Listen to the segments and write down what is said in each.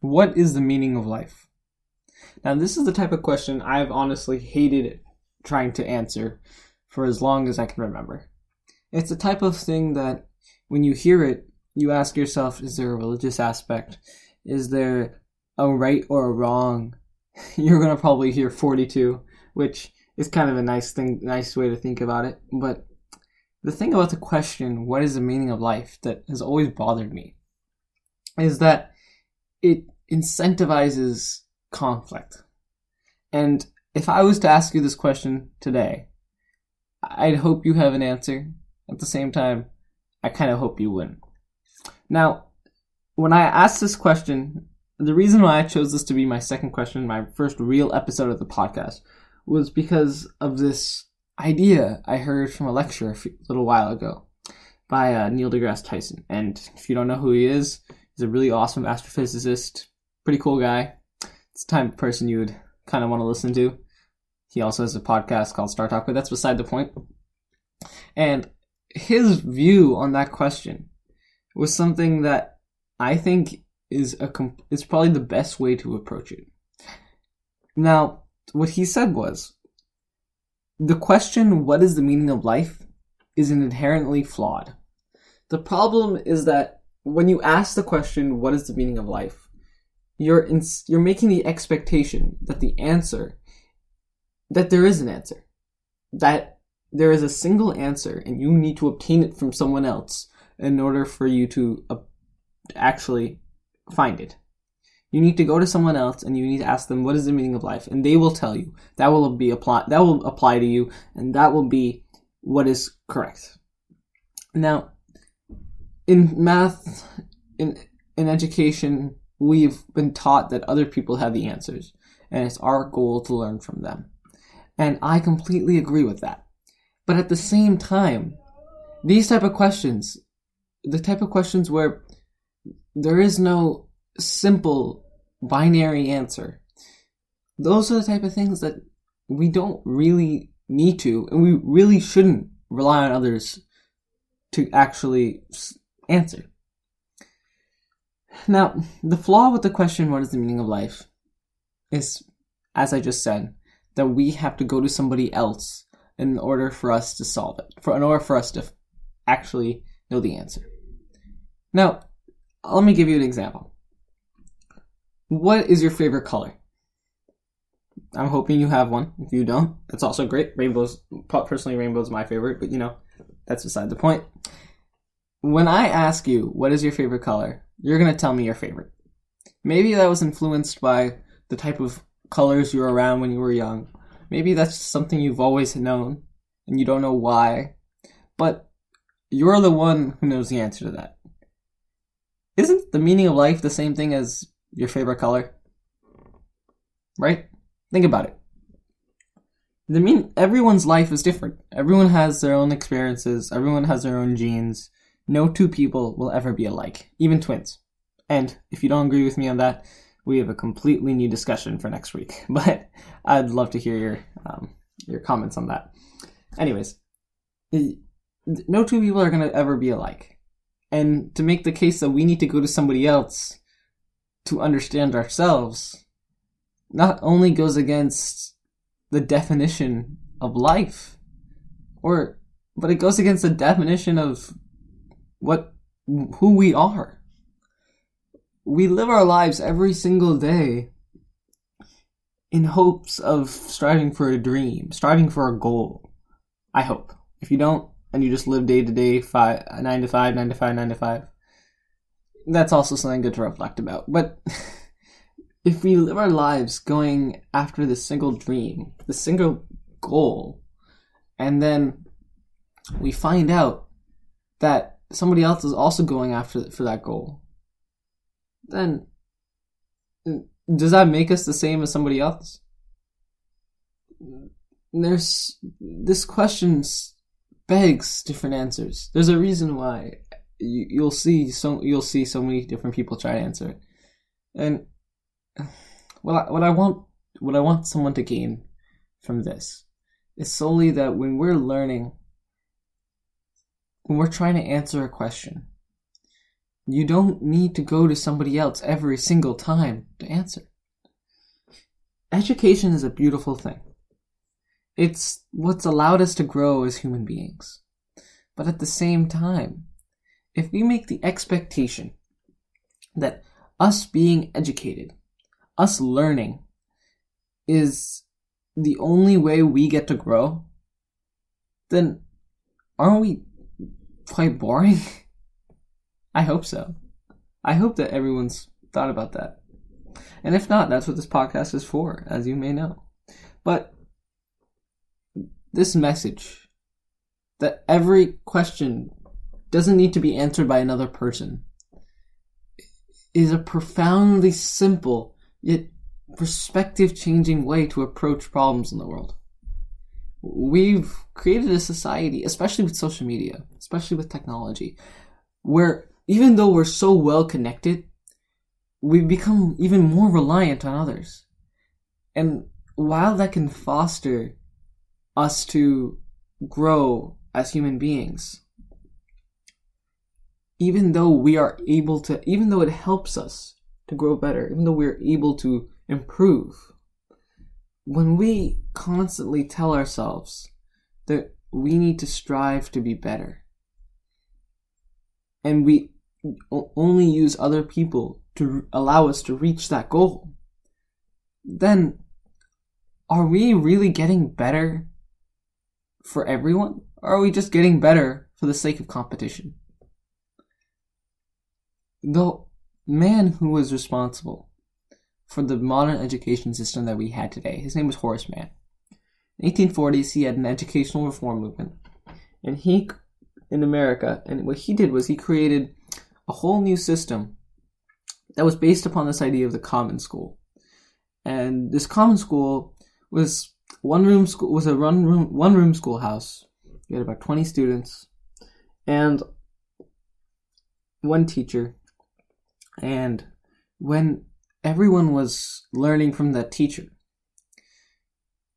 What is the meaning of life? Now, this is the type of question I've honestly hated trying to answer for as long as I can remember. It's the type of thing that when you hear it, you ask yourself, is there a religious aspect? Is there a right or a wrong? You're going to probably hear 42, which is kind of a nice thing, nice way to think about it. But the thing about the question, what is the meaning of life, that has always bothered me is that it incentivizes conflict. And if I was to ask you this question today, I'd hope you have an answer. At the same time, I kind of hope you wouldn't. Now, when I asked this question, the reason why I chose this to be my second question, my first real episode of the podcast, was because of this idea I heard from a lecture a little while ago by uh, Neil deGrasse Tyson. And if you don't know who he is, he's a really awesome astrophysicist, pretty cool guy. It's the type of person you would kind of want to listen to. He also has a podcast called Star Talk, but that's beside the point. And his view on that question was something that I think is a comp- is probably the best way to approach it. Now, what he said was the question what is the meaning of life is inherently flawed. The problem is that when you ask the question what is the meaning of life, you're in, you're making the expectation that the answer that there is an answer. That there is a single answer and you need to obtain it from someone else in order for you to uh, actually find it. You need to go to someone else and you need to ask them what is the meaning of life and they will tell you. That will be apply that will apply to you and that will be what is correct. Now, in math in in education, we've been taught that other people have the answers and it's our goal to learn from them. And I completely agree with that. But at the same time, these type of questions, the type of questions where there is no simple binary answer. Those are the type of things that we don't really need to, and we really shouldn't rely on others to actually answer. Now, the flaw with the question, what is the meaning of life, is, as I just said, that we have to go to somebody else in order for us to solve it, for in order for us to actually know the answer. Now, let me give you an example. What is your favorite color? I'm hoping you have one. If you don't, that's also great. Rainbows, personally, rainbow's my favorite, but you know, that's beside the point. When I ask you, what is your favorite color? You're going to tell me your favorite. Maybe that was influenced by the type of colors you were around when you were young. Maybe that's something you've always known and you don't know why. But you're the one who knows the answer to that. Isn't the meaning of life the same thing as your favorite color? Right? Think about it. The mean everyone's life is different. Everyone has their own experiences, everyone has their own genes. No two people will ever be alike, even twins. And if you don't agree with me on that, we have a completely new discussion for next week. But I'd love to hear your um, your comments on that. Anyways, no two people are going to ever be alike. And to make the case that we need to go to somebody else to understand ourselves not only goes against the definition of life or but it goes against the definition of what who we are we live our lives every single day in hopes of striving for a dream striving for a goal i hope if you don't and you just live day to day five nine to five nine to five nine to five that's also something good to reflect about. But if we live our lives going after the single dream, the single goal, and then we find out that somebody else is also going after for that goal, then does that make us the same as somebody else? There's this question begs different answers. There's a reason why you, you'll see so you'll see so many different people try to answer it, and what I, what I want what I want someone to gain from this is solely that when we're learning, when we're trying to answer a question, You don't need to go to somebody else every single time to answer. Education is a beautiful thing. It's what's allowed us to grow as human beings. But at the same time, if we make the expectation that us being educated, us learning, is the only way we get to grow, then aren't we quite boring? I hope so. I hope that everyone's thought about that. And if not, that's what this podcast is for, as you may know. But this message that every question doesn't need to be answered by another person is a profoundly simple yet perspective changing way to approach problems in the world. We've created a society, especially with social media, especially with technology, where even though we're so well connected, we become even more reliant on others. And while that can foster us to grow as human beings, even though we are able to, even though it helps us to grow better, even though we're able to improve, when we constantly tell ourselves that we need to strive to be better, and we only use other people to allow us to reach that goal, then are we really getting better for everyone? Or are we just getting better for the sake of competition? The man who was responsible for the modern education system that we had today, his name was Horace Mann. In 1840s, he had an educational reform movement, and he, in America, and what he did was he created a whole new system that was based upon this idea of the common school. And this common school was one room school was a one room one room schoolhouse. You had about twenty students and one teacher. And when everyone was learning from that teacher,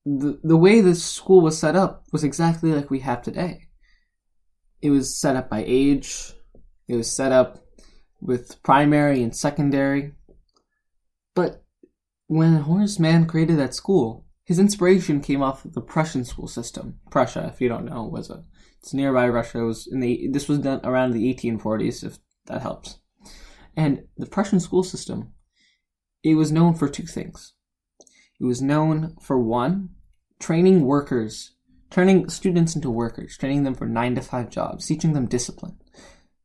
the the way this school was set up was exactly like we have today. It was set up by age. It was set up with primary and secondary. But when Horace Mann created that school, his inspiration came off of the Prussian school system. Prussia, if you don't know, was a it's nearby Russia. It was in the this was done around the 1840s, if that helps. And the Prussian school system, it was known for two things. It was known for one, training workers, turning students into workers, training them for nine to five jobs, teaching them discipline,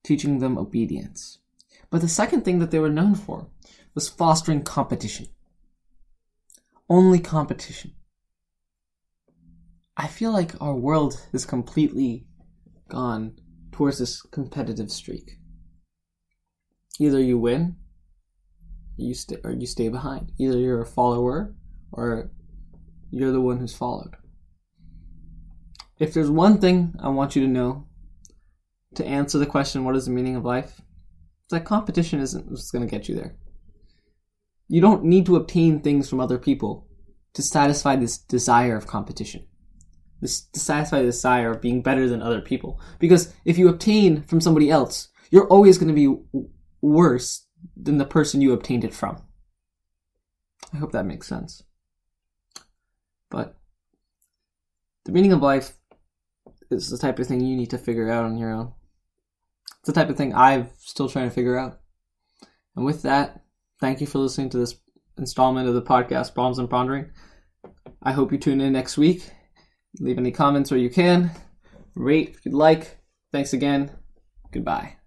teaching them obedience. But the second thing that they were known for was fostering competition. Only competition. I feel like our world has completely gone towards this competitive streak. Either you win, you stay, or you stay behind. Either you're a follower, or you're the one who's followed. If there's one thing I want you to know to answer the question, what is the meaning of life? that competition isn't just going to get you there. You don't need to obtain things from other people to satisfy this desire of competition. This to satisfy the desire of being better than other people. Because if you obtain from somebody else, you're always going to be worse than the person you obtained it from. I hope that makes sense. But the meaning of life is the type of thing you need to figure out on your own. It's the type of thing I'm still trying to figure out. And with that, thank you for listening to this installment of the podcast, Problems and Pondering. I hope you tune in next week. Leave any comments where you can. Rate if you'd like. Thanks again. Goodbye.